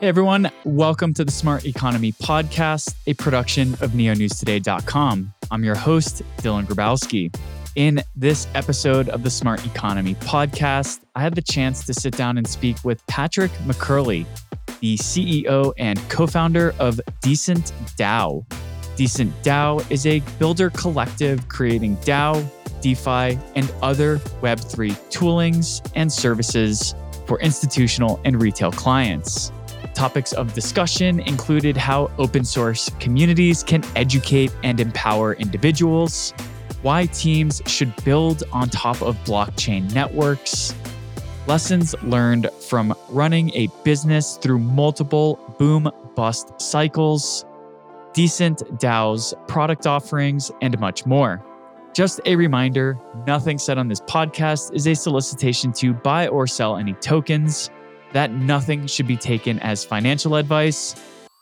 Hey everyone, welcome to the Smart Economy Podcast, a production of neonewstoday.com. I'm your host, Dylan Grabowski. In this episode of the Smart Economy Podcast, I had the chance to sit down and speak with Parker McCurley, the CEO and co founder of Decent DAO. Decent DAO is a builder collective creating DAO, DeFi, and other Web3 toolings and services for institutional and retail clients. Topics of discussion included how open source communities can educate and empower individuals, why teams should build on top of blockchain networks, lessons learned from running a business through multiple boom bust cycles, decent DAOs, product offerings, and much more. Just a reminder nothing said on this podcast is a solicitation to buy or sell any tokens that nothing should be taken as financial advice,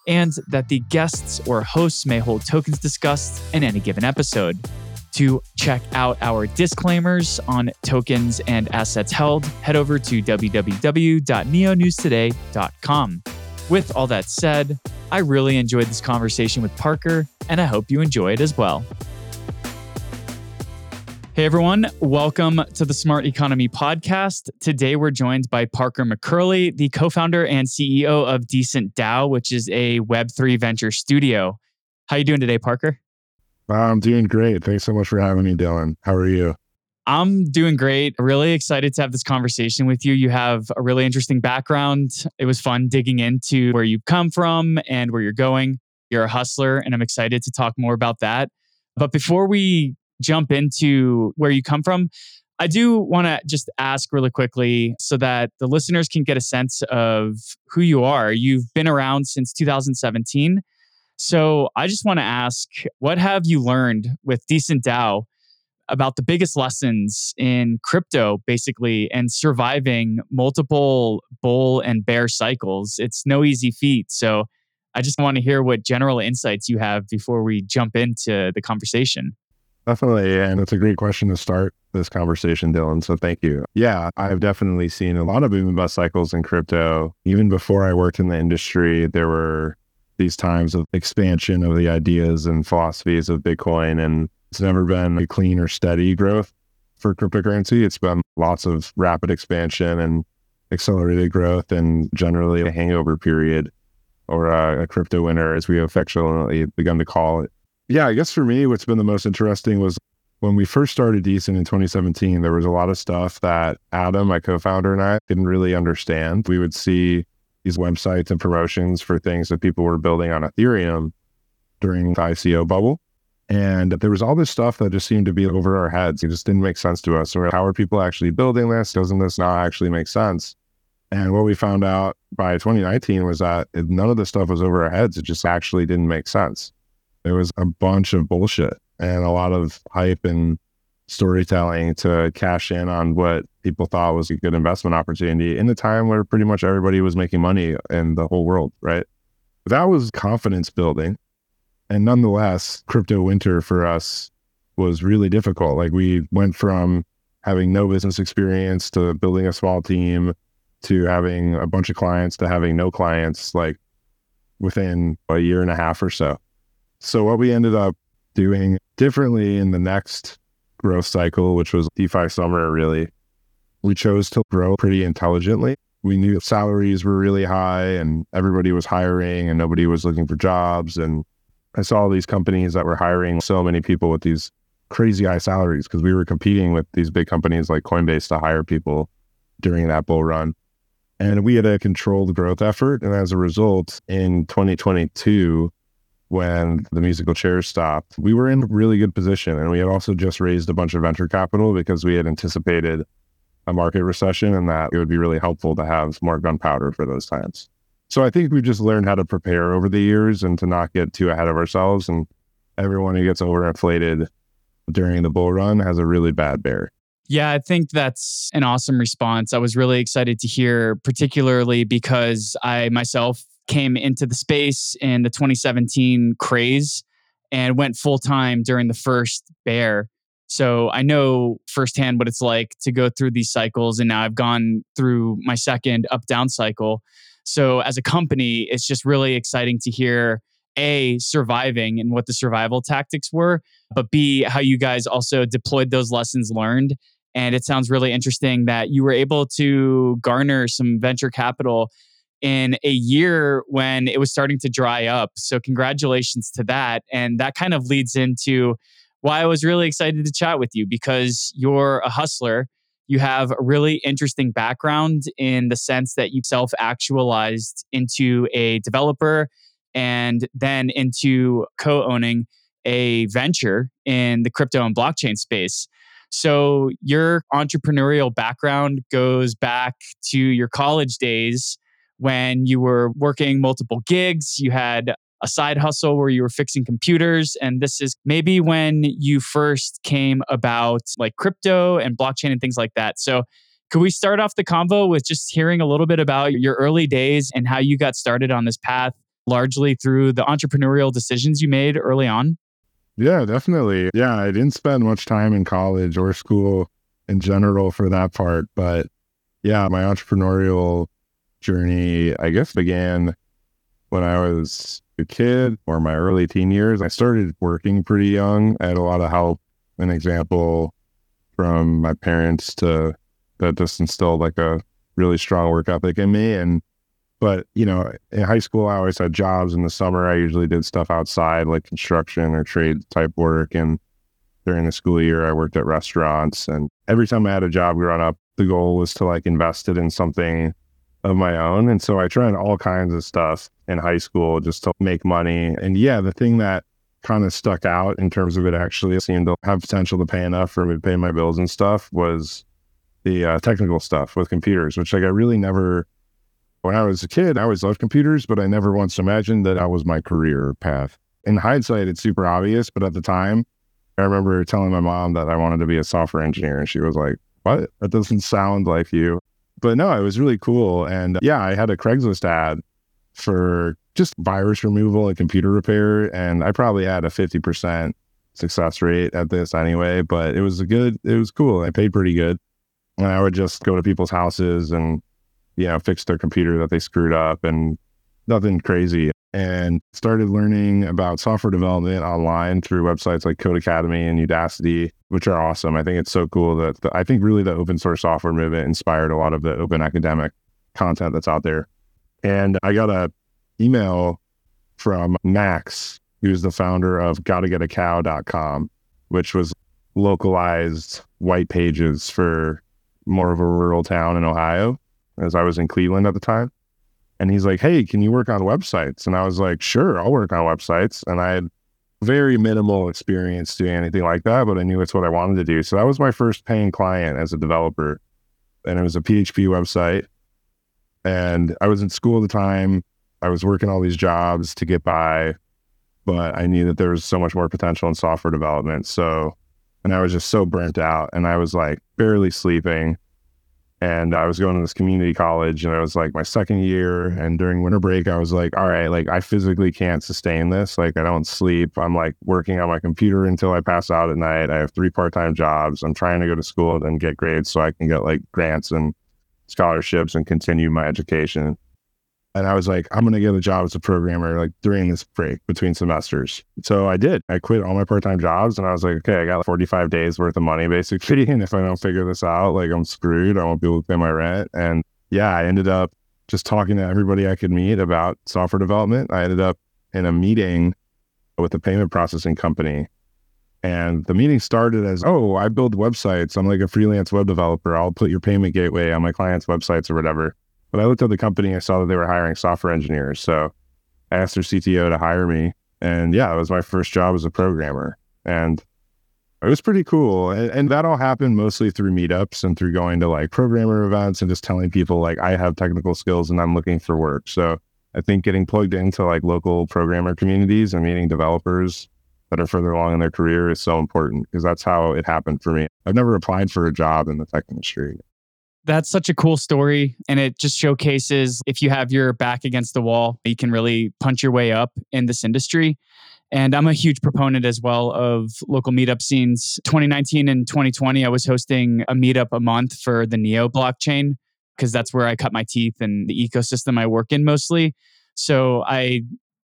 and that the guests or hosts may hold tokens discussed in any given episode. To check out our disclaimers on tokens and assets held, head over to www.neonewstoday.com. With all that said, I really enjoyed this conversation with Parker, and I hope you enjoy it as well. Hey everyone, welcome to the Smart Economy podcast. Today we're joined by Parker McCurley, the co-founder and CEO of Decent DAO, which is a Web3 venture studio. How are you doing today, Parker? I'm doing great. Thanks so much for having me, Dylan. How are you? I'm doing great. Really excited to have this conversation with you. You have a really interesting background. It was fun digging into where you've come from and where you're going. You're a hustler, and I'm excited to talk more about that. But before we jump into where you come from, I do want to just ask really quickly so that the listeners can get a sense of who you are. You've been around since 2017. So I just want to ask what have you learned with Decent DAO about the biggest lessons in crypto, basically, and surviving multiple bull and bear cycles? It's no easy feat. So I just want to hear what general insights you have before we jump into the conversation. Definitely. And it's a great question to start this conversation, Dylan. So thank you. Yeah, I've definitely seen a lot of boom and bust cycles in crypto. Even before I worked in the industry, there were these times of expansion of the ideas and philosophies of Bitcoin. And it's never been a clean or steady growth for cryptocurrency. It's been lots of rapid expansion and accelerated growth and generally a hangover period or a, a crypto winter, as we affectionately begun to call it yeah, I guess for me, what's been the most interesting was when we first started Decent in 2017, there was a lot of stuff that Adam, my co founder, and I didn't really understand. We would see these websites and promotions for things that people were building on Ethereum during the ICO bubble. And there was all this stuff that just seemed to be over our heads. It just didn't make sense to us. Or how are people actually building this? Doesn't this not actually make sense? And what we found out by 2019 was that none of the stuff was over our heads. It just actually didn't make sense there was a bunch of bullshit and a lot of hype and storytelling to cash in on what people thought was a good investment opportunity in the time where pretty much everybody was making money in the whole world, right? That was confidence building. And nonetheless, crypto winter for us was really difficult. Like we went from having no business experience to building a small team to having a bunch of clients to having no clients like within a year and a half or so. So what we ended up doing differently in the next growth cycle, which was DeFi summer, really, we chose to grow pretty intelligently. We knew salaries were really high and everybody was hiring and nobody was looking for jobs. And I saw these companies that were hiring so many people with these crazy high salaries because we were competing with these big companies like Coinbase to hire people during that bull run. And we had a controlled growth effort. And as a result, in 2022, when the musical chairs stopped, we were in a really good position. And we had also just raised a bunch of venture capital because we had anticipated a market recession and that it would be really helpful to have more gunpowder for those times. So I think we've just learned how to prepare over the years and to not get too ahead of ourselves. And everyone who gets overinflated during the bull run has a really bad bear. Yeah, I think that's an awesome response. I was really excited to hear, particularly because I myself came into the space in the 2017 craze and went full time during the first bear. So I know firsthand what it's like to go through these cycles. And now I've gone through my second up down cycle. So, as a company, it's just really exciting to hear A, surviving and what the survival tactics were, but B, how you guys also deployed those lessons learned. And it sounds really interesting that you were able to garner some venture capital in a year when it was starting to dry up. So, congratulations to that. And that kind of leads into why I was really excited to chat with you because you're a hustler. You have a really interesting background in the sense that you self actualized into a developer and then into co owning a venture in the crypto and blockchain space. So, your entrepreneurial background goes back to your college days when you were working multiple gigs. You had a side hustle where you were fixing computers. And this is maybe when you first came about like crypto and blockchain and things like that. So, could we start off the convo with just hearing a little bit about your early days and how you got started on this path, largely through the entrepreneurial decisions you made early on? Yeah, definitely. Yeah, I didn't spend much time in college or school in general for that part. But yeah, my entrepreneurial journey, I guess, began when I was a kid or my early teen years. I started working pretty young. I had a lot of help and example from my parents to that just instilled like a really strong work ethic in me. And but, you know, in high school, I always had jobs. In the summer, I usually did stuff outside, like construction or trade type work. And during the school year, I worked at restaurants. And every time I had a job growing up, the goal was to like invest it in something of my own. And so I tried all kinds of stuff in high school just to make money. And yeah, the thing that kind of stuck out in terms of it actually seemed to have potential to pay enough for me to pay my bills and stuff was the uh, technical stuff with computers, which like I really never when I was a kid, I always loved computers, but I never once imagined that that was my career path. In hindsight, it's super obvious, but at the time, I remember telling my mom that I wanted to be a software engineer, and she was like, What? That doesn't sound like you. But no, it was really cool. And uh, yeah, I had a Craigslist ad for just virus removal and computer repair. And I probably had a 50% success rate at this anyway, but it was a good, it was cool. I paid pretty good. And I would just go to people's houses and you know, fix their computer that they screwed up and nothing crazy. And started learning about software development online through websites like Codecademy and Udacity, which are awesome. I think it's so cool that the, I think really the open source software movement inspired a lot of the open academic content that's out there. And I got a email from Max, who's the founder of gottaGetAcow.com, which was localized white pages for more of a rural town in Ohio as I was in Cleveland at the time. And he's like, Hey, can you work on websites? And I was like, Sure, I'll work on websites. And I had very minimal experience doing anything like that, but I knew it's what I wanted to do. So that was my first paying client as a developer. And it was a PHP website. And I was in school at the time. I was working all these jobs to get by, but I knew that there was so much more potential in software development. So, and I was just so burnt out and I was like barely sleeping and I was going to this community college and I was like my second year and during winter break I was like all right like I physically can't sustain this like I don't sleep I'm like working on my computer until I pass out at night I have three part-time jobs I'm trying to go to school and get grades so I can get like grants and scholarships and continue my education and I was like, I'm going to get a job as a programmer like during this break between semesters. So I did. I quit all my part time jobs and I was like, okay, I got 45 days worth of money basically. And if I don't figure this out, like I'm screwed. I won't be able to pay my rent. And yeah, I ended up just talking to everybody I could meet about software development. I ended up in a meeting with a payment processing company. And the meeting started as, oh, I build websites. I'm like a freelance web developer. I'll put your payment gateway on my clients' websites or whatever. I looked at the company, I saw that they were hiring software engineers. So I asked their CTO to hire me. And yeah, it was my first job as a programmer. And it was pretty cool. And, and, that all happened mostly through meetups and through going to like programmer events and just telling people like I have technical skills and I'm looking for work. So I think getting plugged into like local programmer communities and meeting developers that are further along in their career is so important because that's how it happened for me. I've never applied for a job in the tech industry. That's such a cool story. And it just showcases if you have your back against the wall, you can really punch your way up in this industry. And I'm a huge proponent as well of local meetup scenes. 2019 and 2020, I was hosting a meetup a month for the Neo blockchain because that's where I cut my teeth and the ecosystem I work in mostly. So I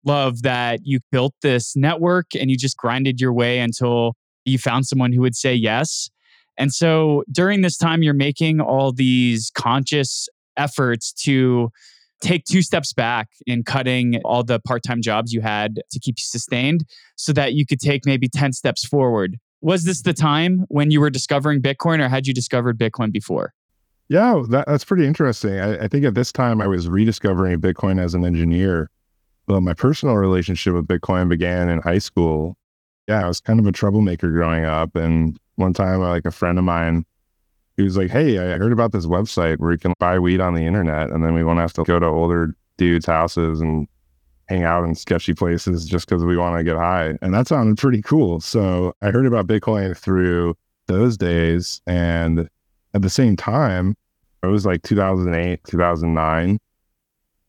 love that you built this network and you just grinded your way until you found someone who would say yes. And so during this time, you're making all these conscious efforts to take two steps back in cutting all the part time jobs you had to keep you sustained so that you could take maybe 10 steps forward. Was this the time when you were discovering Bitcoin or had you discovered Bitcoin before? Yeah, oh, that, that's pretty interesting. I, I think at this time I was rediscovering Bitcoin as an engineer. Well, my personal relationship with Bitcoin began in high school. Yeah, I was kind of a troublemaker growing up. And one time, like a friend of mine he was like, Hey, I heard about this website where you can buy weed on the internet. And then we won't have to go to older dudes' houses and hang out in sketchy places just because we want to get high. And that sounded pretty cool. So I heard about Bitcoin through those days. And at the same time, it was like 2008, 2009.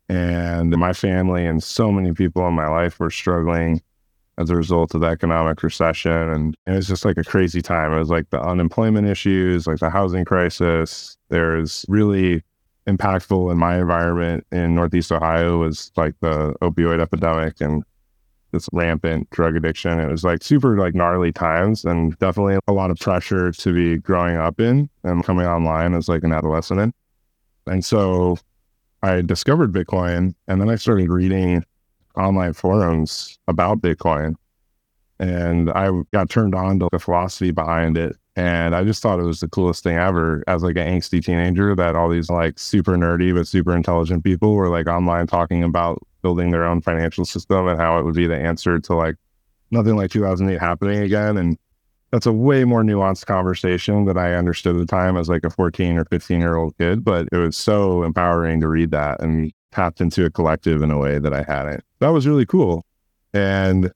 And my family and so many people in my life were struggling as a result of the economic recession. And it was just like a crazy time. It was like the unemployment issues, like the housing crisis. There's really impactful in my environment in Northeast Ohio was like the opioid epidemic and this rampant drug addiction. It was like super like gnarly times and definitely a lot of pressure to be growing up in and coming online as like an adolescent in. And so I discovered Bitcoin and then I started reading online forums about Bitcoin. And I got turned on to the philosophy behind it. And I just thought it was the coolest thing ever as like an angsty teenager that all these like super nerdy but super intelligent people were like online talking about building their own financial system and how it would be the answer to like nothing like 2008 happening again. And that's a way more nuanced conversation that I understood at the time as like a 14 or 15 year old kid. But it was so empowering to read that and tapped into a collective in a way that I hadn't. That was really cool. And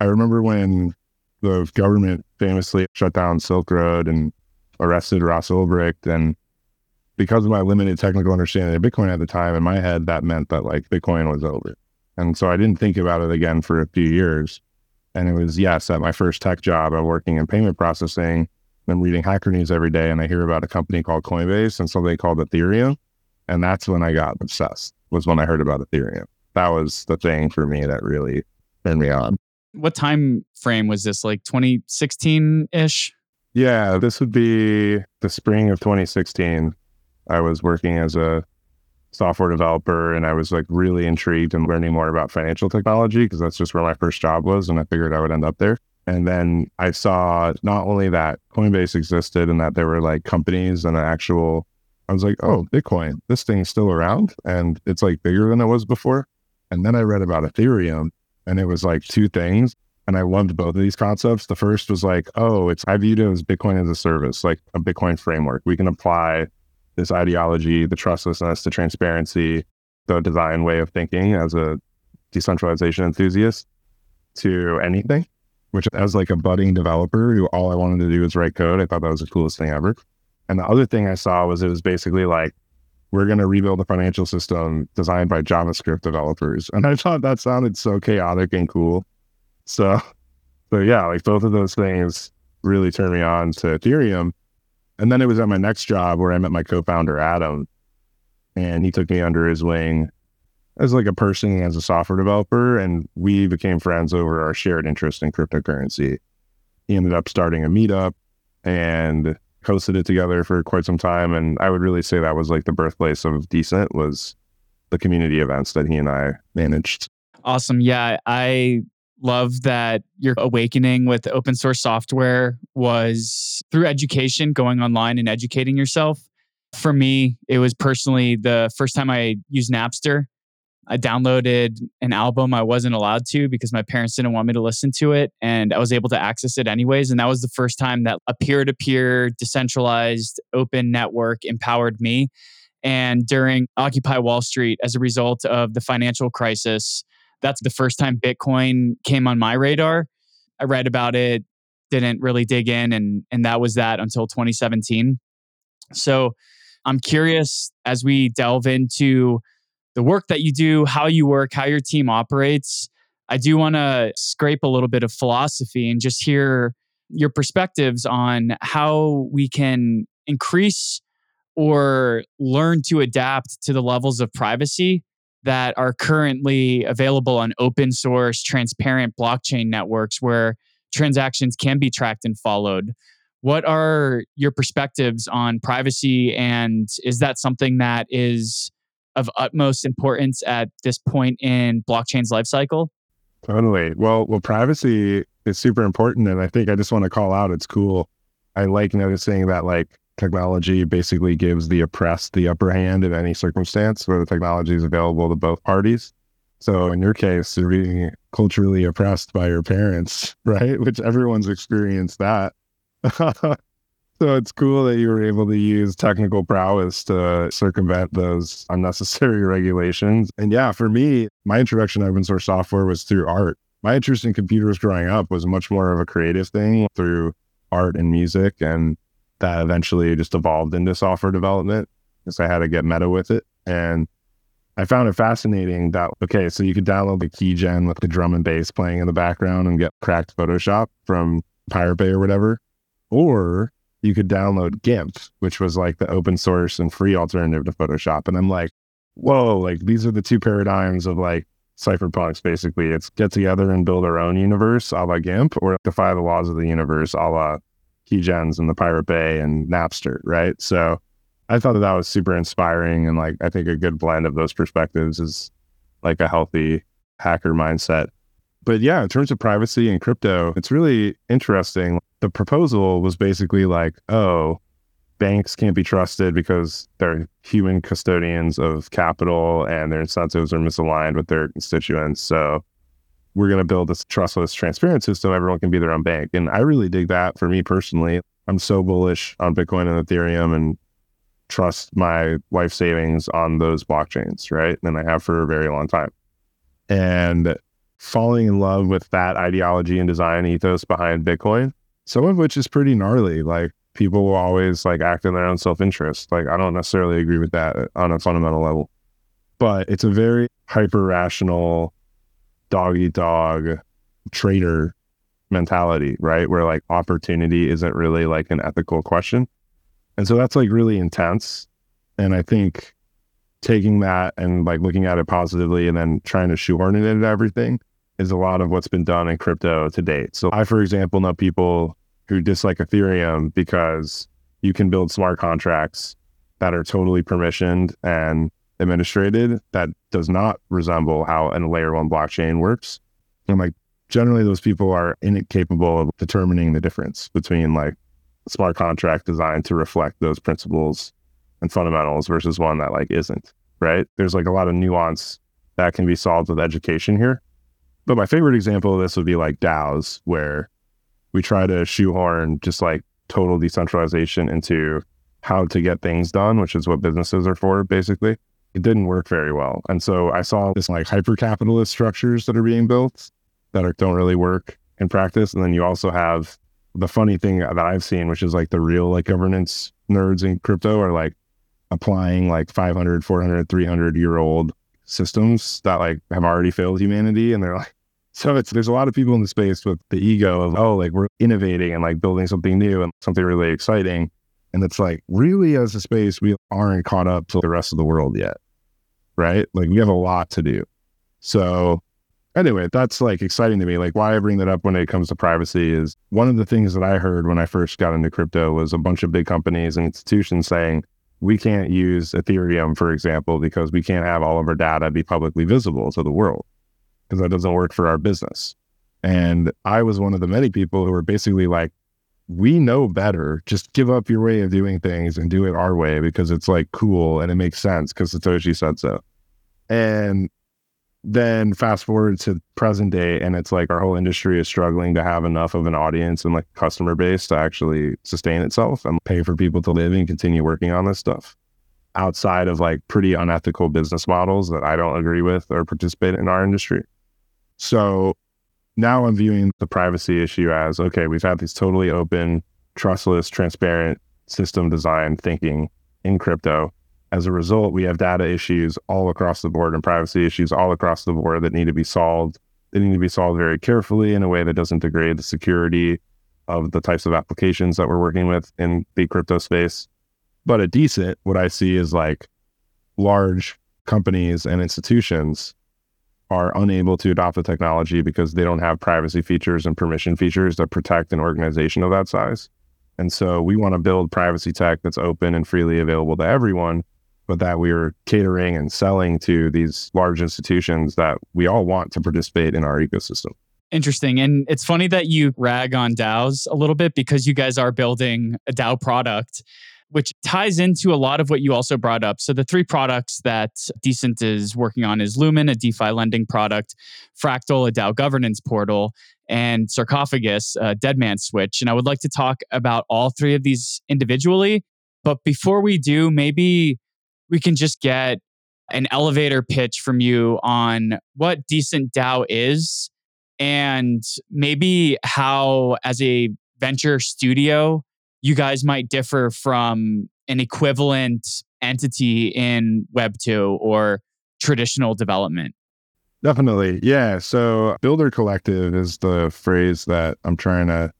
I remember when the government famously shut down Silk Road and arrested Ross Ulbricht. And because of my limited technical understanding of Bitcoin at the time, in my head, that meant that like Bitcoin was over. And so I didn't think about it again for a few years. And it was, yes, at my first tech job, I'm working in payment processing. I'm reading Hacker News every day, and I hear about a company called Coinbase and something called Ethereum. And that's when I got obsessed, was when I heard about Ethereum. That was the thing for me that really turned me on. What time frame was this? Like 2016 ish? Yeah, this would be the spring of 2016. I was working as a software developer and I was like really intrigued and in learning more about financial technology because that's just where my first job was and I figured I would end up there. And then I saw not only that Coinbase existed and that there were like companies and an actual I was like, oh, Bitcoin, this thing's still around and it's like bigger than it was before. And then I read about Ethereum and it was like two things. And I loved both of these concepts. The first was like, oh, it's I viewed it as Bitcoin as a service, like a Bitcoin framework. We can apply this ideology, the trustlessness, the transparency, the design way of thinking as a decentralization enthusiast to anything, which as like a budding developer who all I wanted to do was write code, I thought that was the coolest thing ever. And the other thing I saw was it was basically like, we're going to rebuild a financial system designed by JavaScript developers. And I thought that sounded so chaotic and cool. So, so yeah, like both of those things really turned me on to Ethereum. And then it was at my next job where I met my co-founder, Adam, and he took me under his wing as like a person as a software developer. And we became friends over our shared interest in cryptocurrency. He ended up starting a meetup and hosted it together for quite some time. And I would really say that was like the birthplace of Decent was the community events that he and I managed. Awesome. Yeah. I love that your awakening with open source software was through education, going online and educating yourself. For me, it was personally the first time I used Napster. I downloaded an album I wasn't allowed to because my parents didn't want me to listen to it. And I was able to access it anyways. And that was the first time that a peer to peer, decentralized, open network empowered me. And during Occupy Wall Street, as a result of the financial crisis, that's the first time Bitcoin came on my radar. I read about it, didn't really dig in, and, and that was that until 2017. So I'm curious as we delve into the work that you do, how you work, how your team operates. I do want to scrape a little bit of philosophy and just hear your perspectives on how we can increase or learn to adapt to the levels of privacy that are currently available on open source, transparent blockchain networks where transactions can be tracked and followed. What are your perspectives on privacy? And is that something that is of utmost importance at this point in blockchain's lifecycle? Totally. Well, well, privacy is super important, and I think I just want to call out. It's cool. I like noticing that like technology basically gives the oppressed the upper hand in any circumstance where the technology is available to both parties. So in your case, you're being culturally oppressed by your parents, right? Which everyone's experienced that. so it's cool that you were able to use technical prowess to circumvent those unnecessary regulations. And yeah, for me, my introduction to open source software was through art. My interest in computers growing up was much more of a creative thing through art and music. And that eventually just evolved into software development because I had to get meta with it. And I found it fascinating that, okay, so you could download the keygen with the drum and bass playing in the background and get cracked Photoshop from Pirate Bay or whatever. Or you could download GIMP, which was like the open source and free alternative to Photoshop. And I'm like, whoa, like these are the two paradigms of like cypherpunks basically. It's get together and build our own universe a la GIMP or defy the laws of the universe a la keygens and the Pirate Bay and Napster, right? So I thought that that was super inspiring. And like, I think a good blend of those perspectives is like a healthy hacker mindset. But yeah, in terms of privacy and crypto, it's really interesting the proposal was basically like, oh, banks can't be trusted because they're human custodians of capital and their incentives are misaligned with their constituents. So we're going to build this trustless, transparent system. Everyone can be their own bank. And I really dig that for me personally. I'm so bullish on Bitcoin and Ethereum and trust my life savings on those blockchains, right? And I have for a very long time. And falling in love with that ideology and design ethos behind Bitcoin some of which is pretty gnarly. Like people will always like act in their own self interest. Like I don't necessarily agree with that on a fundamental level, but it's a very hyper rational, dog eat dog trader mentality, right? Where like opportunity isn't really like an ethical question. And so that's like really intense. And I think taking that and like looking at it positively and then trying to shoehorn it into everything is a lot of what's been done in crypto to date. So I, for example, know people who dislike Ethereum because you can build smart contracts that are totally permissioned and administrated that does not resemble how a layer one blockchain works. And like generally those people are incapable of determining the difference between like smart contract designed to reflect those principles and fundamentals versus one that like isn't, right? There's like a lot of nuance that can be solved with education here. But my favorite example of this would be like DAOs, where we try to shoehorn just like total decentralization into how to get things done, which is what businesses are for, basically. It didn't work very well. And so I saw this like hyper capitalist structures that are being built that are, don't really work in practice. And then you also have the funny thing that I've seen, which is like the real like governance nerds in crypto are like applying like 500, 400, 300 year old systems that like have already failed humanity. And they're like, so it's there's a lot of people in the space with the ego of oh like we're innovating and like building something new and something really exciting. And it's like really as a space we aren't caught up to the rest of the world yet. Right? Like we have a lot to do. So anyway, that's like exciting to me. Like why I bring that up when it comes to privacy is one of the things that I heard when I first got into crypto was a bunch of big companies and institutions saying we can't use Ethereum, for example, because we can't have all of our data be publicly visible to the world because that doesn't work for our business. And I was one of the many people who were basically like, we know better. Just give up your way of doing things and do it our way because it's like cool and it makes sense because Satoshi said so. And then fast forward to present day, and it's like our whole industry is struggling to have enough of an audience and like customer base to actually sustain itself and pay for people to live and continue working on this stuff outside of like pretty unethical business models that I don't agree with or participate in our industry. So now I'm viewing the privacy issue as okay, we've had these totally open, trustless, transparent system design thinking in crypto. As a result, we have data issues all across the board and privacy issues all across the board that need to be solved. They need to be solved very carefully in a way that doesn't degrade the security of the types of applications that we're working with in the crypto space. But a decent, what I see is like large companies and institutions are unable to adopt the technology because they don't have privacy features and permission features that protect an organization of that size. And so we want to build privacy tech that's open and freely available to everyone, but that we're catering and selling to these large institutions that we all want to participate in our ecosystem. Interesting. And it's funny that you rag on DAOs a little bit because you guys are building a DAO product which ties into a lot of what you also brought up. So the three products that Decent is working on is Lumen, a DeFi lending product, Fractal, a DAO governance portal, and Sarcophagus, a Deadman switch. And I would like to talk about all three of these individually. But before we do, maybe we can just get an elevator pitch from you on what Decent DAO is and maybe how, as a venture studio, you guys might differ from an equivalent entity in Web 2 or traditional development. Definitely. Yeah. So, Builder Collective is the phrase that I'm trying to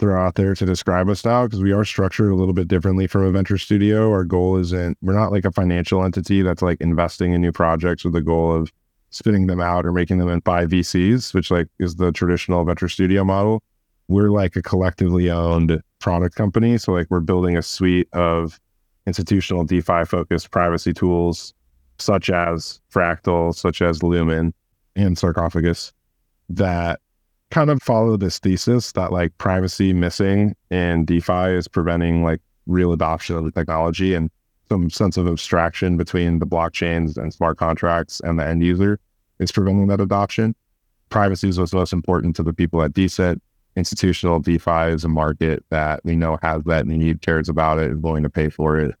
throw out there to describe us now because we are structured a little bit differently from a venture studio. Our goal isn't, we're not like a financial entity that's like investing in new projects with the goal of spinning them out or making them in by VCs, which like is the traditional venture studio model. We're like a collectively owned product company. So like we're building a suite of institutional DeFi focused privacy tools such as Fractal, such as Lumen and Sarcophagus that kind of follow this thesis that like privacy missing in DeFi is preventing like real adoption of the technology and some sense of abstraction between the blockchains and smart contracts and the end user is preventing that adoption. Privacy is what's most important to the people at Decent institutional DeFi is a market that we know has that need, cares about it, is willing to pay for it,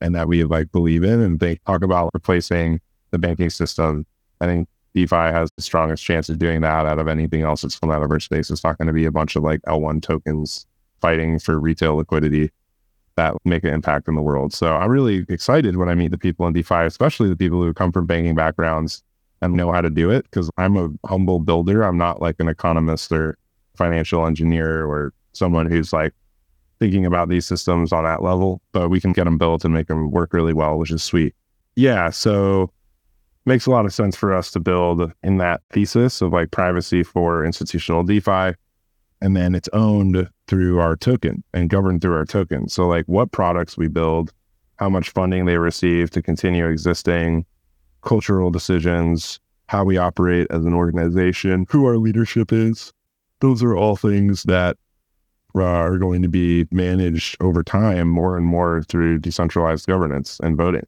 and that we like believe in. And they talk about replacing the banking system. I think DeFi has the strongest chance of doing that out of anything else that's come out of our space. It's not going to be a bunch of like L1 tokens fighting for retail liquidity that make an impact in the world. So I'm really excited when I meet the people in DeFi, especially the people who come from banking backgrounds and know how to do it. Because I'm a humble builder. I'm not like an economist or financial engineer or someone who's like thinking about these systems on that level, but we can get them built and make them work really well, which is sweet. Yeah. So makes a lot of sense for us to build in that thesis of like privacy for institutional DeFi. And then it's owned through our token and governed through our token. So like what products we build, how much funding they receive to continue existing, cultural decisions, how we operate as an organization, who our leadership is, those are all things that uh, are going to be managed over time more and more through decentralized governance and voting.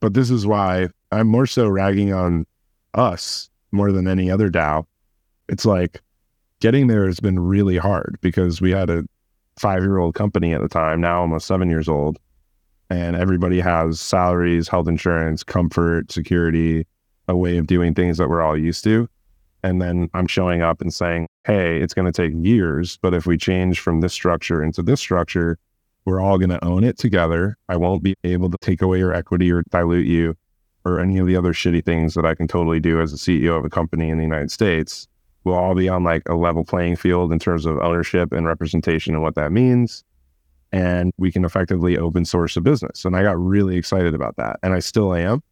But this is why I'm more so ragging on us more than any other DAO. It's like getting there has been really hard because we had a five year old company at the time, now almost seven years old. And everybody has salaries, health insurance, comfort, security, a way of doing things that we're all used to. And then I'm showing up and saying, hey, it's going to take years, but if we change from this structure into this structure, we're all going to own it together. I won't be able to take away your equity or dilute you or any of the other shitty things that I can totally do as a CEO of a company in the United States. We'll all be on like a level playing field in terms of ownership and representation and what that means. And we can effectively open source a business. And I got really excited about that. And I still am.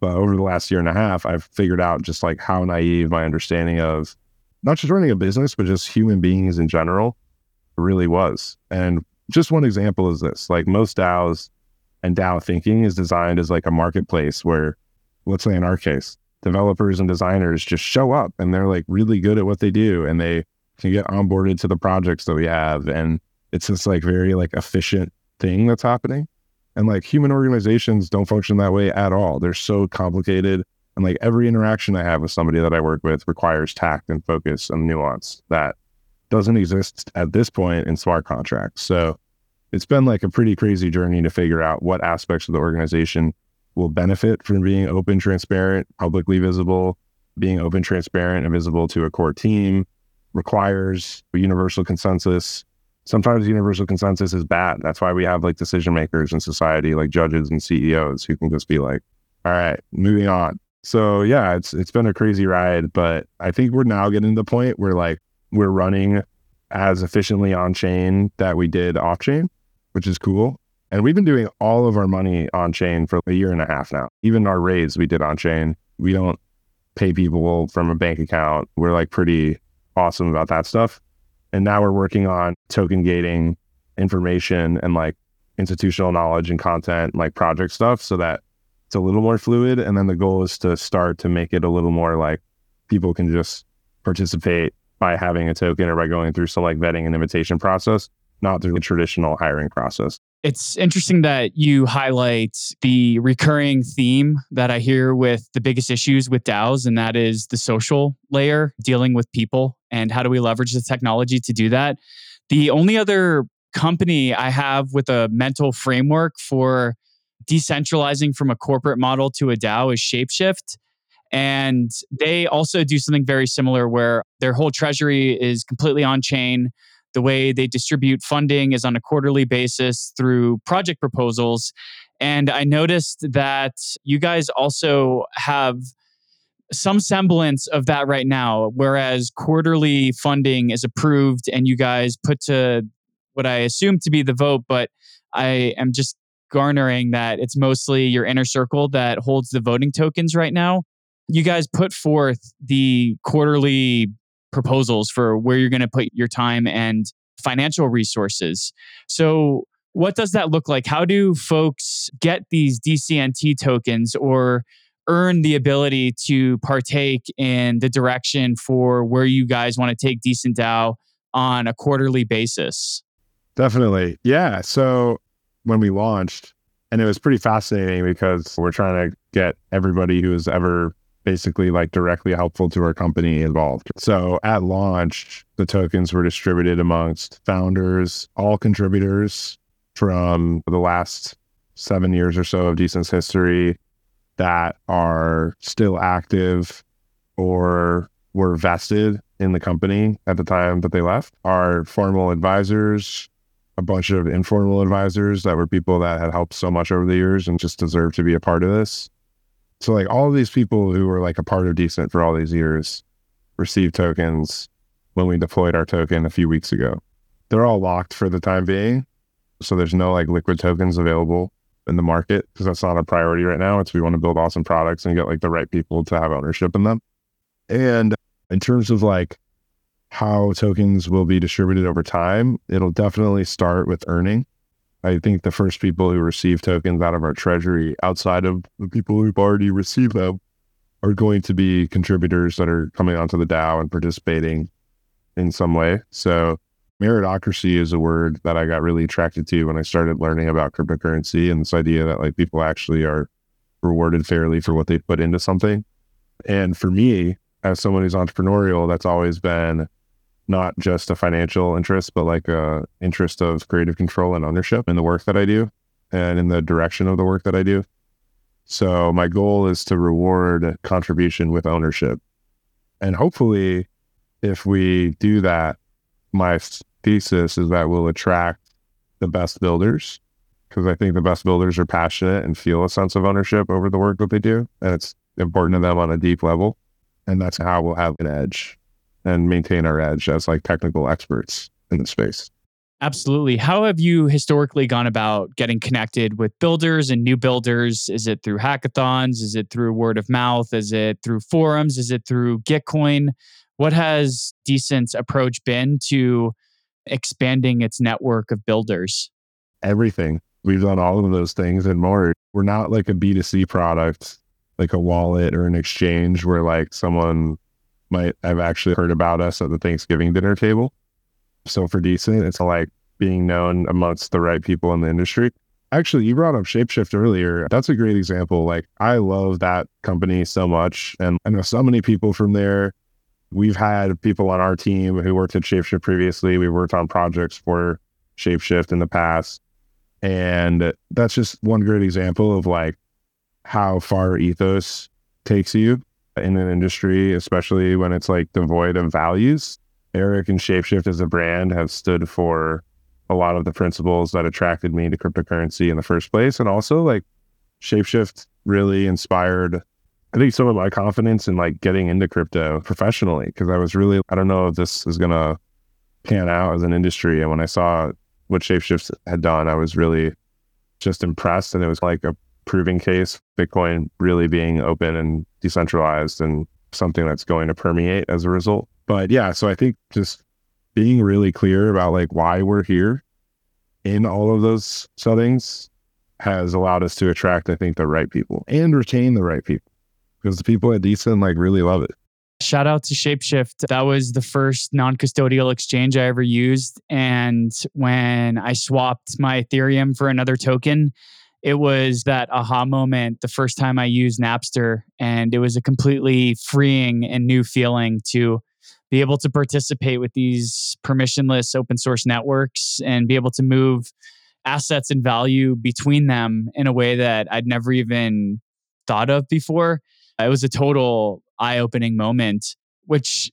But over the last year and a half, I've figured out just like how naive my understanding of not just running a business, but just human beings in general really was. And just one example is this like most DAOs and DAO thinking is designed as like a marketplace where, let's say in our case, developers and designers just show up and they're like really good at what they do and they can get onboarded to the projects that we have. And it's this like very like efficient thing that's happening. And like human organizations don't function that way at all. They're so complicated. And like every interaction I have with somebody that I work with requires tact and focus and nuance that doesn't exist at this point in smart contracts. So it's been like a pretty crazy journey to figure out what aspects of the organization will benefit from being open, transparent, publicly visible, being open, transparent, and visible to a core team requires a universal consensus sometimes universal consensus is bad. That's why we have like decision makers in society, like judges and CEOs who can just be like, all right, moving on. So yeah, it's it's been a crazy ride, but I think we're now getting to the point where like we're running as efficiently on chain that we did off chain, which is cool. And we've been doing all of our money on chain for a year and a half now. Even our raise we did on chain. We don't pay people from a bank account. We're like pretty awesome about that stuff. And now we're working on token gating information and like institutional knowledge and content, like project stuff, so that it's a little more fluid. And then the goal is to start to make it a little more like people can just participate by having a token or by going through some like vetting and invitation process, not through the traditional hiring process. It's interesting that you highlight the recurring theme that I hear with the biggest issues with DAOs, and that is the social layer, dealing with people, and how do we leverage the technology to do that. The only other company I have with a mental framework for decentralizing from a corporate model to a DAO is Shapeshift. And they also do something very similar where their whole treasury is completely on chain. The way they distribute funding is on a quarterly basis through project proposals. And I noticed that you guys also have some semblance of that right now, whereas quarterly funding is approved and you guys put to what I assume to be the vote, but I am just garnering that it's mostly your inner circle that holds the voting tokens right now. You guys put forth the quarterly proposals for where you're going to put your time and financial resources. So, what does that look like? How do folks get these DCNT tokens or earn the ability to partake in the direction for where you guys want to take Decent DAO on a quarterly basis? Definitely. Yeah. So when we launched, and it was pretty fascinating because we're trying to get everybody who has ever basically like directly helpful to our company involved. So at launch, the tokens were distributed amongst founders, all contributors from the last seven years or so of Decent's history that are still active or were vested in the company at the time that they left. Our formal advisors, a bunch of informal advisors that were people that had helped so much over the years and just deserve to be a part of this. So like all of these people who were like a part of Decent for all these years received tokens when we deployed our token a few weeks ago. They're all locked for the time being. So there's no like liquid tokens available in the market because that's not a priority right now. It's we want to build awesome products and get like the right people to have ownership in them. And in terms of like how tokens will be distributed over time, it'll definitely start with earning. I think the first people who receive tokens out of our treasury, outside of the people who've already received them, are going to be contributors that are coming onto the DAO and participating in some way. So, meritocracy is a word that I got really attracted to when I started learning about cryptocurrency and this idea that like people actually are rewarded fairly for what they put into something. And for me, as someone who's entrepreneurial, that's always been not just a financial interest, but like a interest of creative control and ownership in the work that I do and in the direction of the work that I do. So my goal is to reward contribution with ownership. And hopefully, if we do that, my thesis is that we'll attract the best builders because I think the best builders are passionate and feel a sense of ownership over the work that they do. And it's important to them on a deep level. And that's how we'll have an edge and maintain our edge as like technical experts in the space. Absolutely. How have you historically gone about getting connected with builders and new builders? Is it through hackathons? Is it through word of mouth? Is it through forums? Is it through Gitcoin? What has Decent's approach been to expanding its network of builders? Everything. We've done all of those things and more. We're not like a B2C product, like a wallet or an exchange where like someone might have actually heard about us at the Thanksgiving dinner table. So for decent, it's like being known amongst the right people in the industry. Actually, you brought up Shapeshift earlier. That's a great example. Like, I love that company so much. And I know so many people from there. We've had people on our team who worked at Shapeshift previously. We worked on projects for Shapeshift in the past. And that's just one great example of like how far ethos takes you in an industry, especially when it's like devoid of values. Eric and Shapeshift as a brand have stood for a lot of the principles that attracted me to cryptocurrency in the first place. And also like Shapeshift really inspired I think some of my confidence in like getting into crypto professionally because I was really I don't know if this is gonna pan out as an industry. And when I saw what Shapeshift had done, I was really just impressed. And it was like a proving case, Bitcoin really being open and decentralized and something that's going to permeate as a result. But yeah, so I think just being really clear about like why we're here in all of those settings has allowed us to attract, I think, the right people and retain the right people because the people at Decent like really love it. Shout out to Shapeshift. That was the first non custodial exchange I ever used. And when I swapped my Ethereum for another token, it was that aha moment the first time I used Napster. And it was a completely freeing and new feeling to be able to participate with these permissionless open source networks and be able to move assets and value between them in a way that I'd never even thought of before. It was a total eye opening moment, which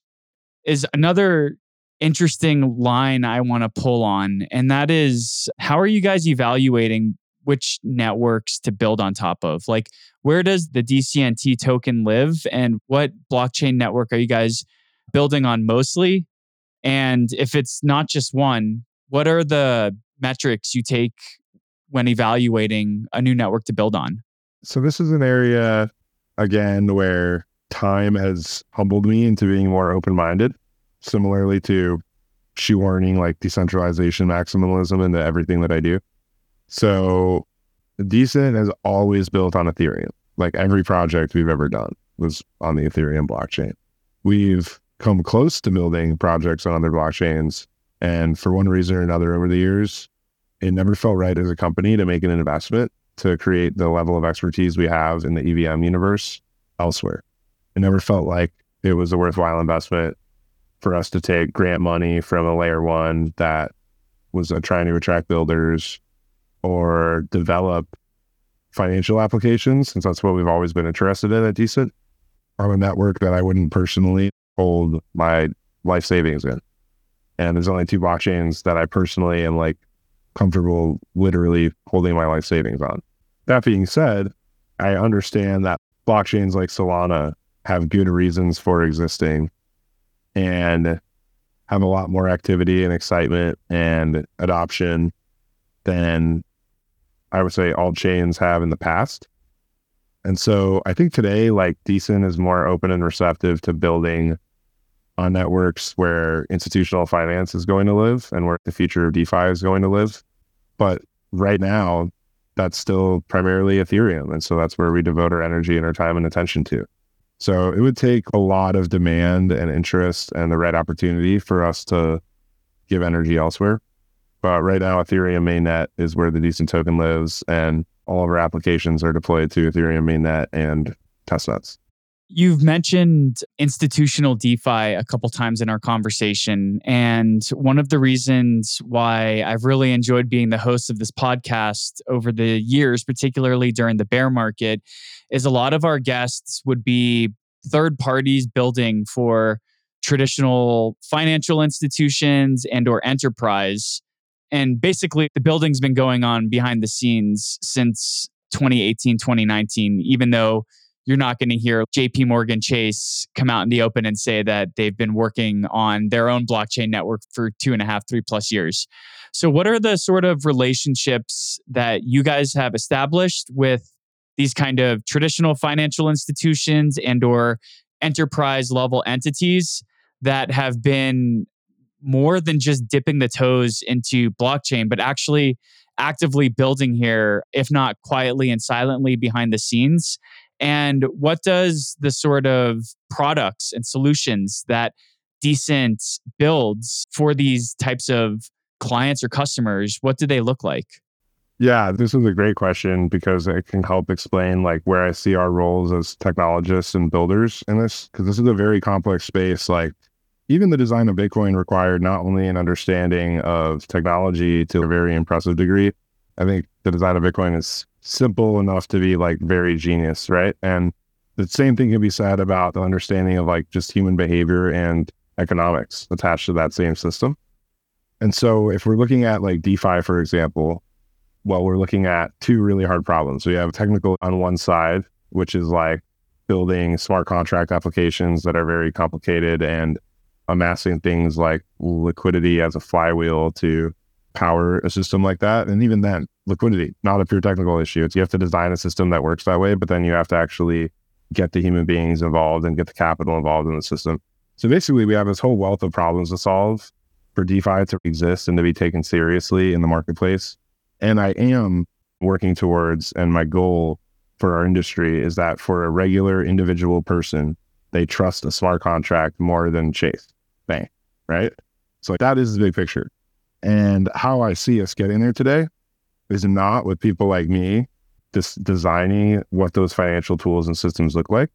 is another interesting line I want to pull on. And that is how are you guys evaluating which networks to build on top of? Like, where does the DCNT token live? And what blockchain network are you guys building on mostly? And if it's not just one, what are the metrics you take when evaluating a new network to build on? So, this is an area, again, where time has humbled me into being more open minded, similarly to shoehorning like decentralization maximalism into everything that I do. So, Decent has always built on Ethereum. Like every project we've ever done was on the Ethereum blockchain. We've come close to building projects on other blockchains. And for one reason or another over the years, it never felt right as a company to make an investment to create the level of expertise we have in the EVM universe elsewhere. It never felt like it was a worthwhile investment for us to take grant money from a layer one that was uh, trying to attract builders or develop financial applications, since that's what we've always been interested in at Decent, on a network that I wouldn't personally hold my life savings in. And there's only two blockchains that I personally am like comfortable literally holding my life savings on. That being said, I understand that blockchains like Solana have good reasons for existing and have a lot more activity and excitement and adoption than I would say all chains have in the past. And so I think today, like Decent is more open and receptive to building on networks where institutional finance is going to live and where the future of DeFi is going to live. But right now, that's still primarily Ethereum. And so that's where we devote our energy and our time and attention to. So it would take a lot of demand and interest and the right opportunity for us to give energy elsewhere. But right now, Ethereum mainnet is where the decent token lives, and all of our applications are deployed to Ethereum mainnet and testnets. You've mentioned institutional DeFi a couple times in our conversation. And one of the reasons why I've really enjoyed being the host of this podcast over the years, particularly during the bear market, is a lot of our guests would be third parties building for traditional financial institutions and or enterprise and basically the building's been going on behind the scenes since 2018 2019 even though you're not going to hear JP Morgan Chase come out in the open and say that they've been working on their own blockchain network for two and a half, three plus years. So, what are the sort of relationships that you guys have established with these kind of traditional financial institutions and or enterprise level entities that have been more than just dipping the toes into blockchain, but actually actively building here, if not quietly and silently behind the scenes? And what does the sort of products and solutions that Decent builds for these types of clients or customers, what do they look like? Yeah, this is a great question because it can help explain like where I see our roles as technologists and builders in this because this is a very complex space. Like even the design of Bitcoin required not only an understanding of technology to a very impressive degree. I think the design of Bitcoin is simple enough to be like very genius, right? And the same thing can be said about the understanding of like just human behavior and economics attached to that same system. And so if we're looking at like DeFi, for example, well, we're looking at two really hard problems. We have technical on one side, which is like building smart contract applications that are very complicated and amassing things like liquidity as a flywheel to power a system like that. And even then, liquidity, not a pure technical issue. It's you have to design a system that works that way, but then you have to actually get the human beings involved and get the capital involved in the system. So basically, we have this whole wealth of problems to solve for DeFi to exist and to be taken seriously in the marketplace. And I am working towards, and my goal for our industry is that for a regular individual person, they trust a smart contract more than Chase Bank, right? So that is the big picture. And how I see us getting there today is not with people like me designing what those financial tools and systems look like.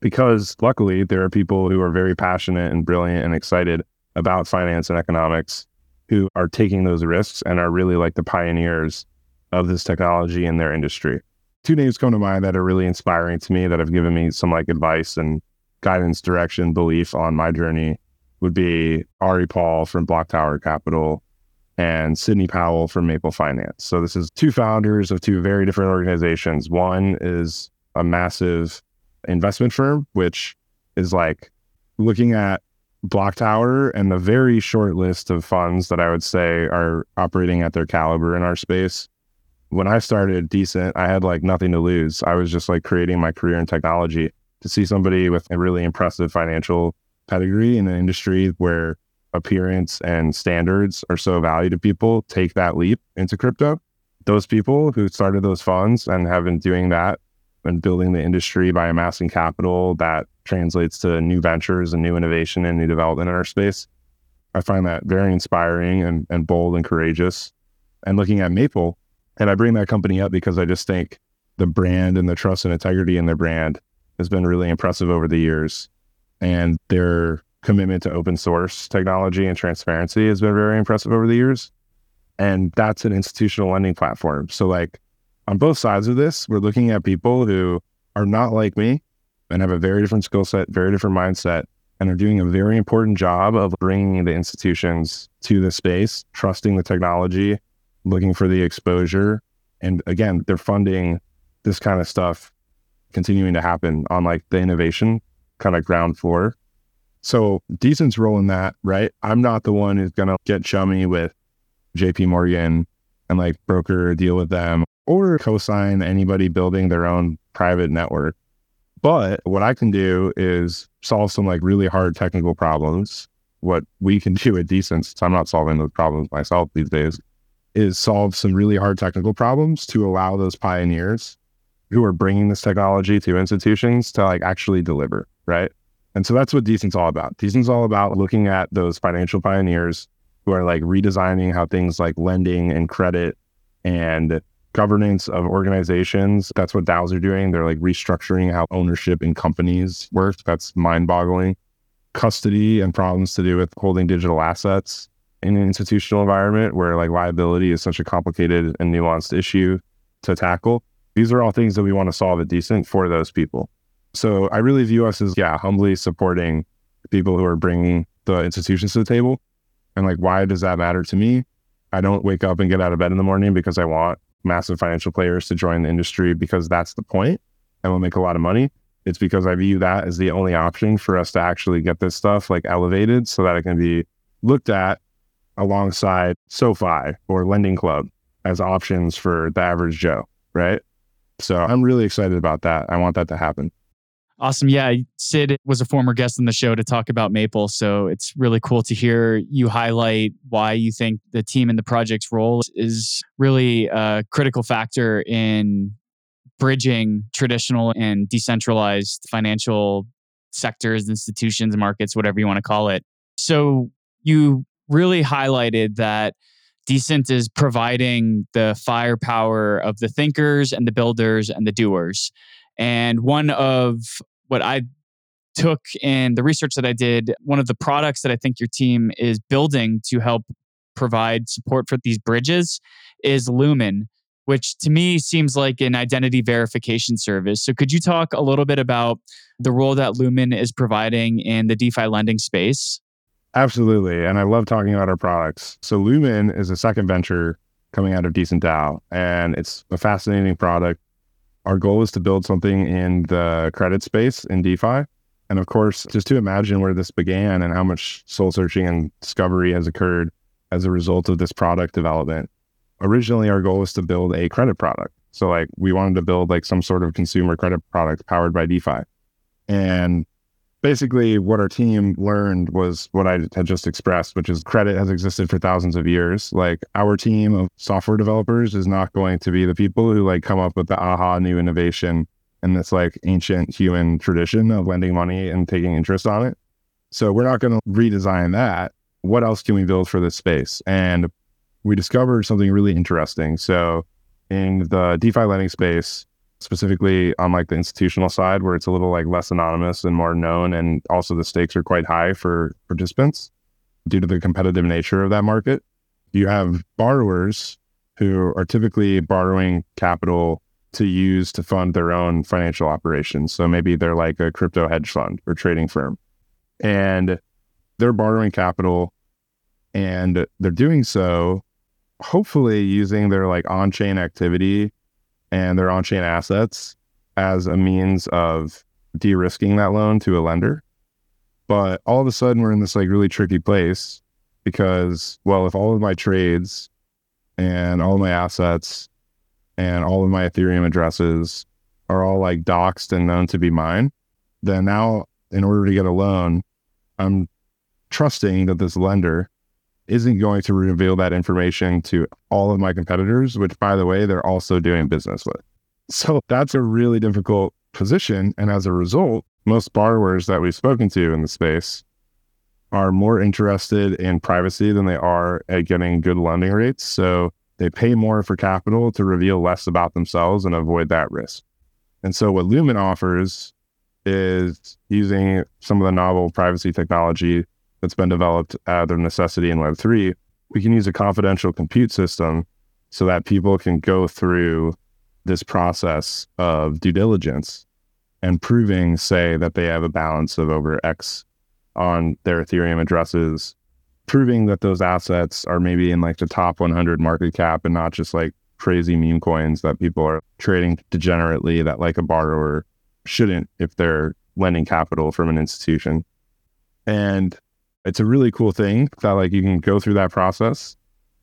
Because luckily, there are people who are very passionate and brilliant and excited about finance and economics who are taking those risks and are really like the pioneers of this technology in their industry. Two names come to mind that are really inspiring to me that have given me some like advice and guidance, direction, belief on my journey would be Ari Paul from BlockTower Capital and Sidney Powell from Maple Finance. So this is two founders of two very different organizations. One is a massive investment firm, which is like looking at BlockTower and the very short list of funds that I would say are operating at their caliber in our space. When I started Decent, I had like nothing to lose. I was just like creating my career in technology. To see somebody with a really impressive financial pedigree in an industry where appearance and standards are so valued to people take that leap into crypto. Those people who started those funds and have been doing that and building the industry by amassing capital that translates to new ventures and new innovation and new development in our space. I find that very inspiring and, and bold and courageous. And looking at Maple, and I bring that company up because I just think the brand and the trust and integrity in their brand has been really impressive over the years. And their commitment to open source technology and transparency has been very impressive over the years. And that's an institutional lending platform. So, like on both sides of this, we're looking at people who are not like me and have a very different skill set, very different mindset, and are doing a very important job of bringing the institutions to the space, trusting the technology, looking for the exposure. And again, they're funding this kind of stuff continuing to happen on like the innovation kind of ground floor so Decent's role in that, right? I'm not the one who's gonna get chummy with JP Morgan and like broker a deal with them or co-sign anybody building their own private network. But what I can do is solve some like really hard technical problems. What we can do at Decent, since I'm not solving those problems myself these days, is solve some really hard technical problems to allow those pioneers who are bringing this technology to institutions to like actually deliver, right? And so that's what Decent's all about. Decent's all about looking at those financial pioneers who are like redesigning how things like lending and credit and governance of organizations. That's what DAOs are doing. They're like restructuring how ownership in companies works. That's mind boggling. Custody and problems to do with holding digital assets in an institutional environment where like liability is such a complicated and nuanced issue to tackle. These are all things that we want to solve at Decent for those people. So I really view us as, yeah, humbly supporting people who are bringing the institutions to the table. And like, why does that matter to me? I don't wake up and get out of bed in the morning because I want massive financial players to join the industry because that's the point and we'll make a lot of money. It's because I view that as the only option for us to actually get this stuff like elevated so that it can be looked at alongside SoFi or Lending Club as options for the average Joe, right? So I'm really excited about that. I want that to happen. Awesome. Yeah. Sid was a former guest on the show to talk about Maple. So it's really cool to hear you highlight why you think the team and the project's role is really a critical factor in bridging traditional and decentralized financial sectors, institutions, markets, whatever you want to call it. So you really highlighted that Decent is providing the firepower of the thinkers and the builders and the doers. And one of what I took in the research that I did, one of the products that I think your team is building to help provide support for these bridges is Lumen, which to me seems like an identity verification service. So, could you talk a little bit about the role that Lumen is providing in the DeFi lending space? Absolutely. And I love talking about our products. So, Lumen is a second venture coming out of Decent DAO, and it's a fascinating product our goal is to build something in the credit space in DeFi. And of course, just to imagine where this began and how much soul searching and discovery has occurred as a result of this product development. Originally, our goal was to build a credit product. So, like, we wanted to build like some sort of consumer credit product powered by DeFi. And basically, what our team learned was what I had just expressed, which is credit has existed for thousands of years. Like, our team of software developers is not going to be the people who like come up with the aha new innovation and this like ancient human tradition of lending money and taking interest on it. So we're not going to redesign that. What else can we build for this space? And we discovered something really interesting. So in the DeFi lending space, specifically on like the institutional side, where it's a little like less anonymous and more known, and also the stakes are quite high for participants due to the competitive nature of that market. You have borrowers who are typically borrowing capital to use to fund their own financial operations. So maybe they're like a crypto hedge fund or trading firm and they're borrowing capital and they're doing so hopefully using their like on-chain activity and their on-chain assets as a means of de-risking that loan to a lender. But all of a sudden we're in this like really tricky place because well if all of my trades and all of my assets and all of my ethereum addresses are all like doxed and known to be mine then now in order to get a loan I'm trusting that this lender isn't going to reveal that information to all of my competitors, which, by the way, they're also doing business with. So that's a really difficult position. And as a result, most borrowers that we've spoken to in the space are more interested in privacy than they are at getting good lending rates. So they pay more for capital to reveal less about themselves and avoid that risk. And so what Lumen offers is using some of the novel privacy technology that's been developed out of necessity in Web3. We can use a confidential compute system so that people can go through this process of due diligence and proving, say, that they have a balance of over X on their Ethereum addresses, proving that those assets are maybe in like the top 100 market cap and not just like crazy meme coins that people are trading degenerately that like a borrower shouldn't if they're lending capital from an institution. And it's a really cool thing that like you can go through that process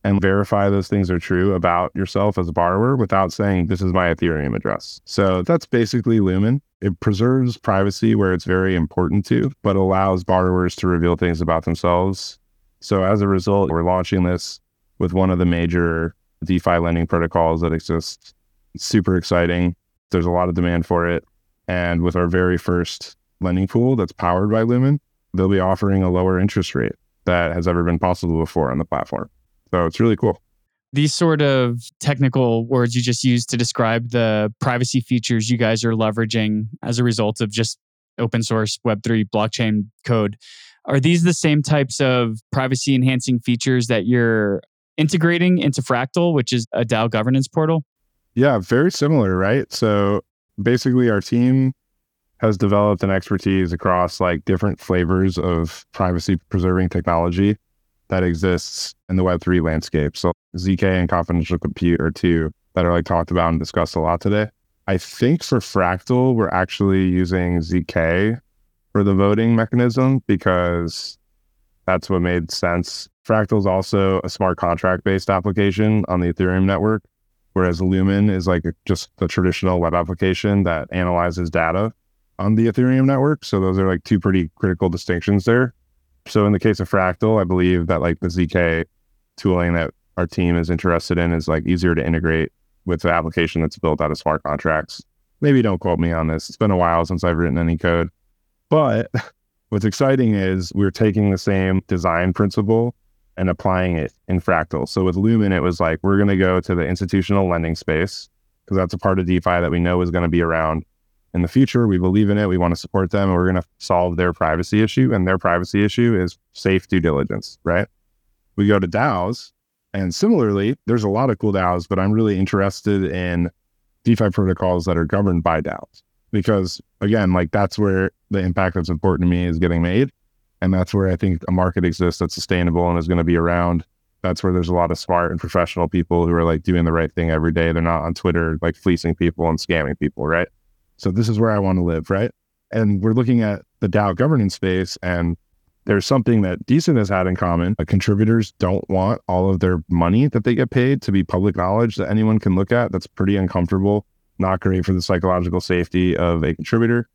and verify those things are true about yourself as a borrower without saying this is my Ethereum address. So that's basically Lumen. It preserves privacy where it's very important to, but allows borrowers to reveal things about themselves. So as a result, we're launching this with one of the major DeFi lending protocols that exists. Super exciting. There's a lot of demand for it. And with our very first lending pool that's powered by Lumen, they'll be offering a lower interest rate that has ever been possible before on the platform. So it's really cool. These sort of technical words you just used to describe the privacy features you guys are leveraging as a result of just open source Web3 blockchain code. Are these the same types of privacy enhancing features that you're integrating into Fractal, which is a DAO governance portal? Yeah, very similar, right? So basically our team has developed an expertise across like different flavors of privacy preserving technology that exists in the Web3 landscape. So ZK and confidential compute are two that are like talked about and discussed a lot today. I think for Fractal, we're actually using ZK for the voting mechanism because that's what made sense. Fractal is also a smart contract based application on the Ethereum network whereas Lumen is like just the traditional web application that analyzes data on the Ethereum network. So those are like two pretty critical distinctions there. So in the case of Fractal, I believe that like the ZK tooling that our team is interested in is like easier to integrate with the application that's built out of smart contracts. Maybe don't quote me on this. It's been a while since I've written any code. But what's exciting is we're taking the same design principle and applying it in Fractal. So with Lumen, it was like, we're going to go to the institutional lending space because that's a part of DeFi that we know is going to be around in the future. We believe in it. We want to support them. And we're going to solve their privacy issue. And their privacy issue is safe due diligence, right? We go to DAOs. And similarly, there's a lot of cool DAOs, but I'm really interested in DeFi protocols that are governed by DAOs because, again, like that's where the impact that's important to me is getting made. And that's where I think a market exists that's sustainable and is going to be around. That's where there's a lot of smart and professional people who are like doing the right thing every day. They're not on Twitter like fleecing people and scamming people, right? So this is where I want to live, right? And we're looking at the DAO governance space and there's something that Decent has had in common. Uh, contributors don't want all of their money that they get paid to be public knowledge that anyone can look at. That's pretty uncomfortable, not great for the psychological safety of a contributor.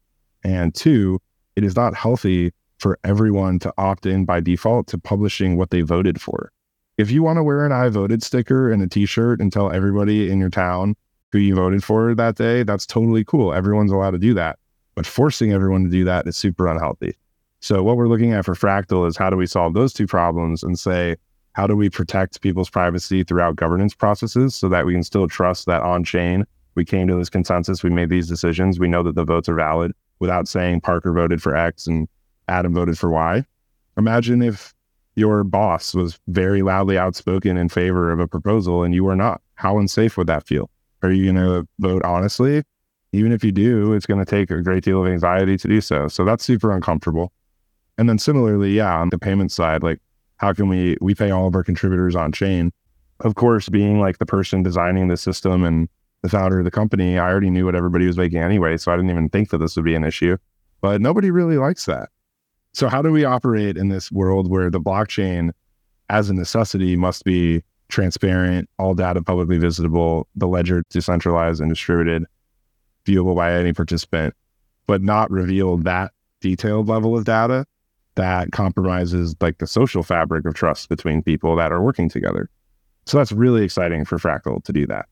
And two, it is not healthy for everyone to opt in by default to publishing what they voted for. If you want to wear an I voted sticker and a t shirt and tell everybody in your town who you voted for that day, that's totally cool. Everyone's allowed to do that. But forcing everyone to do that is super unhealthy. So, what we're looking at for Fractal is how do we solve those two problems and say, how do we protect people's privacy throughout governance processes so that we can still trust that on chain we came to this consensus, we made these decisions, we know that the votes are valid without saying Parker voted for X and Adam voted for Y. Imagine if your boss was very loudly outspoken in favor of a proposal and you were not. How unsafe would that feel? Are you going to vote honestly? Even if you do, it's going to take a great deal of anxiety to do so. So that's super uncomfortable. And then similarly, yeah, on the payment side, like how can we we pay all of our contributors on chain? Of course, being like the person designing the system and the founder of the company, I already knew what everybody was making anyway, so I didn't even think that this would be an issue. But nobody really likes that. So how do we operate in this world where the blockchain as a necessity must be transparent, all data publicly visitable, the ledger decentralized and distributed, viewable by any participant, but not reveal that detailed level of data that compromises like the social fabric of trust between people that are working together. So that's really exciting for Fractal to do that.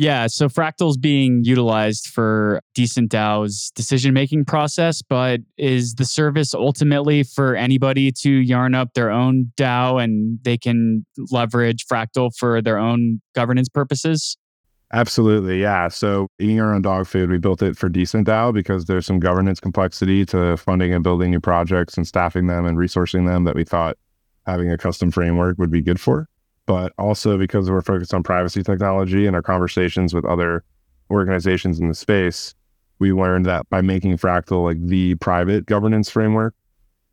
Yeah, so Fractal's being utilized for Decent DAO's decision making process, but is the service ultimately for anybody to yarn up their own DAO and they can leverage Fractal for their own governance purposes? Absolutely, yeah. So eating our own dog food, we built it for Decent DAO because there's some governance complexity to funding and building new projects and staffing them and resourcing them that we thought having a custom framework would be good for but also because we're focused on privacy technology and our conversations with other organizations in the space, we learned that by making Fractal like the private governance framework,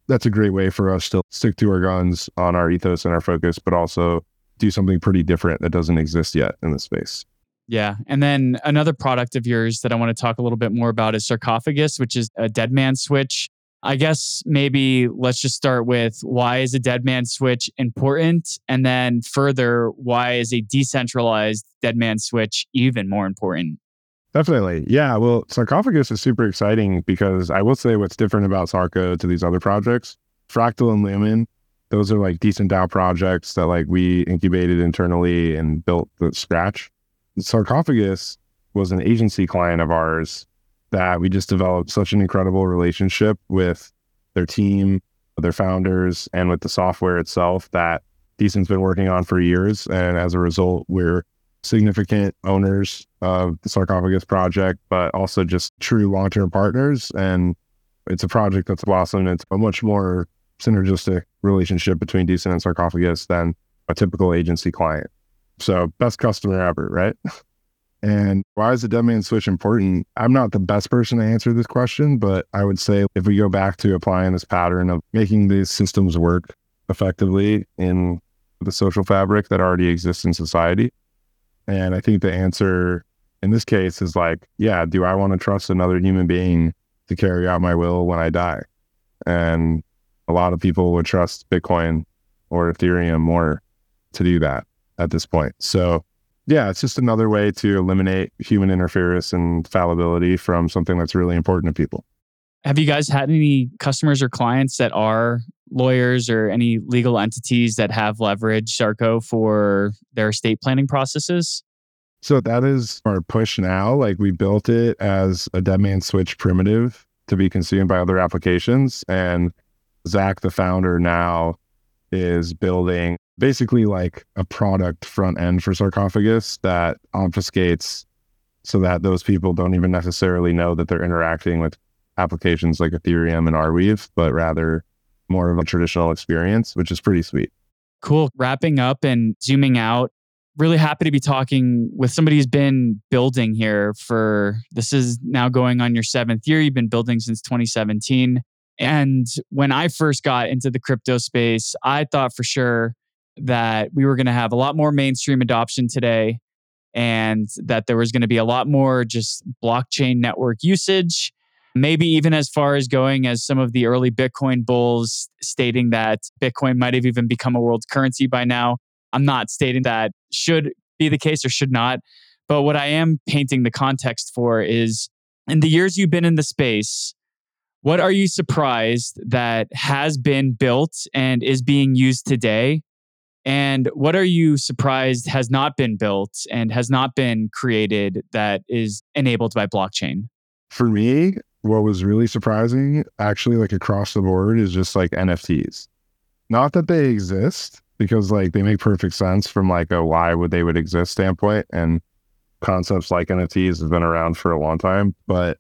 that's a great way for us to stick to our guns on our ethos and our focus, but also do something pretty different that doesn't exist yet in the space. Yeah. And then another product of yours that I want to talk a little bit more about is Sarcophagus, which is a dead man switch. I guess maybe let's just start with why is a dead man switch important? And then further, why is a decentralized dead man switch even more important? Definitely. Yeah. Well, Sarcophagus is super exciting because I will say what's different about Sarco to these other projects. Fractal and Lumen, those are like decent DAO projects that like we incubated internally and built the scratch. Sarcophagus was an agency client of ours that we just developed such an incredible relationship with their team, their founders, and with the software itself that Decent's been working on for years. And as a result, we're significant owners of the sarcophagus project, but also just true long term partners. And it's a project that's blossomed It's a much more synergistic relationship between Decent and sarcophagus than a typical agency client. So, best customer ever, right? And why is the dead man switch important? I'm not the best person to answer this question, but I would say if we go back to applying this pattern of making these systems work effectively in the social fabric that already exists in society. And I think the answer in this case is like, yeah, do I want to trust another human being to carry out my will when I die? And a lot of people would trust Bitcoin or Ethereum more to do that at this point. So yeah, it's just another way to eliminate human interference and fallibility from something that's really important to people. Have you guys had any customers or clients that are lawyers or any legal entities that have leveraged Sarco for their estate planning processes? So that is our push now. Like we built it as a dead man switch primitive to be consumed by other applications. And Zach, the founder now, is building basically like a product front end for sarcophagus that obfuscates so that those people don't even necessarily know that they're interacting with applications like Ethereum and Arweave, but rather more of a traditional experience, which is pretty sweet. Cool. Wrapping up and zooming out, really happy to be talking with somebody who's been building here for this is now going on your seventh year. You've been building since 2017. And when I first got into the crypto space, I thought for sure that we were going to have a lot more mainstream adoption today and that there was going to be a lot more just blockchain network usage. maybe even as far as going as some of the early Bitcoin bulls stating that Bitcoin might have even become a world currency by now. I'm not stating that should be the case or should not. But what I am painting the context for is in the years you've been in the space, what are you surprised that has been built and is being used today? And what are you surprised has not been built and has not been created that is enabled by blockchain? For me, what was really surprising, actually, like across the board, is just like NFTs. Not that they exist, because like they make perfect sense from like a why would they would exist standpoint, and concepts like NFTs have been around for a long time, but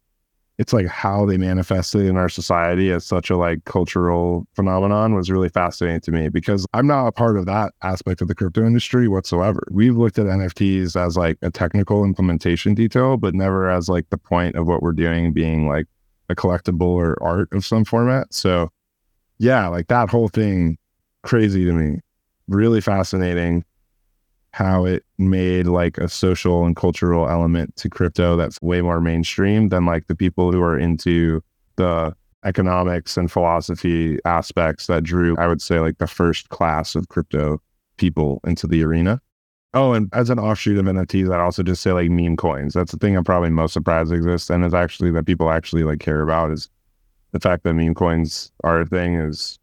it's like how they manifested in our society as such a like cultural phenomenon was really fascinating to me because I'm not a part of that aspect of the crypto industry whatsoever. We've looked at NFTs as like a technical implementation detail, but never as like the point of what we're doing being like a collectible or art of some format. So yeah, like that whole thing crazy to me. Really fascinating how it made like a social and cultural element to crypto that's way more mainstream than like the people who are into the economics and philosophy aspects that drew, I would say, like the first class of crypto people into the arena. Oh, and as an offshoot of NFTs, I'd also just say like meme coins. That's the thing I'm probably most surprised exists and is actually that people actually like care about is the fact that meme coins are a thing is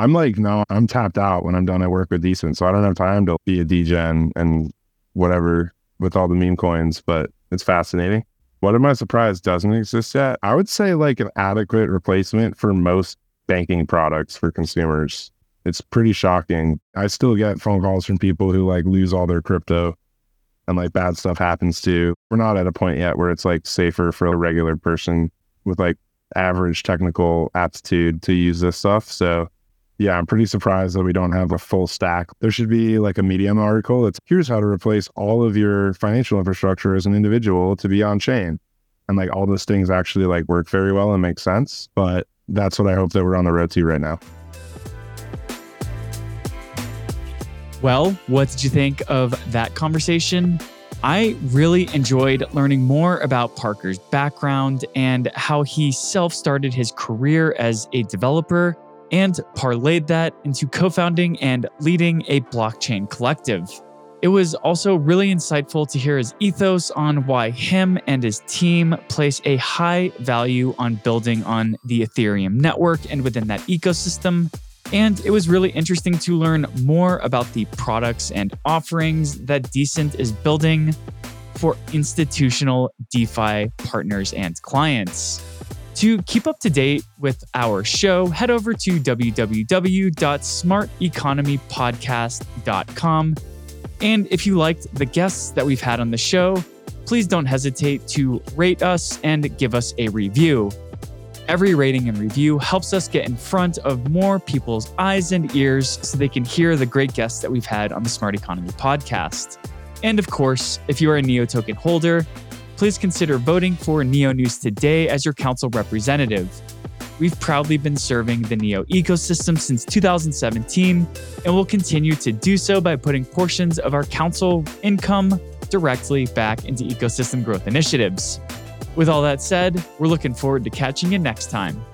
I'm like, no, I'm tapped out when I'm done at work with Decent. So I don't have time to be a DJ and whatever with all the meme coins, but it's fascinating. What am I surprised doesn't exist yet? I would say like an adequate replacement for most banking products for consumers. It's pretty shocking. I still get phone calls from people who like lose all their crypto and like bad stuff happens too. We're not at a point yet where it's like safer for a regular person with like average technical aptitude to use this stuff. So yeah, I'm pretty surprised that we don't have a full stack. There should be like a Medium article. It's here's how to replace all of your financial infrastructure as an individual to be on chain. And like all those things actually like work very well and make sense. But that's what I hope that we're on the road to right now. Well, what did you think of that conversation? I really enjoyed learning more about Parker's background and how he self started his career as a developer and parlayed that into co founding and leading a blockchain collective. It was also really insightful to hear his ethos on why him and his team place a high value on building on the Ethereum network and within that ecosystem. And it was really interesting to learn more about the products and offerings that Decent is building for institutional DeFi partners and clients. To keep up to date with our show, head over to www.smarteconomypodcast.com. And if you liked the guests that we've had on the show, please don't hesitate to rate us and give us a review. Every rating and review helps us get in front of more people's eyes and ears so they can hear the great guests that we've had on the Smart Economy podcast. And of course, if you are a Neo token holder, please consider voting for Neo News today as your council representative. We've proudly been serving the NEO ecosystem since 2017 and will continue to do so by putting portions of our council income directly back into ecosystem growth initiatives. With all that said, we're looking forward to catching you next time.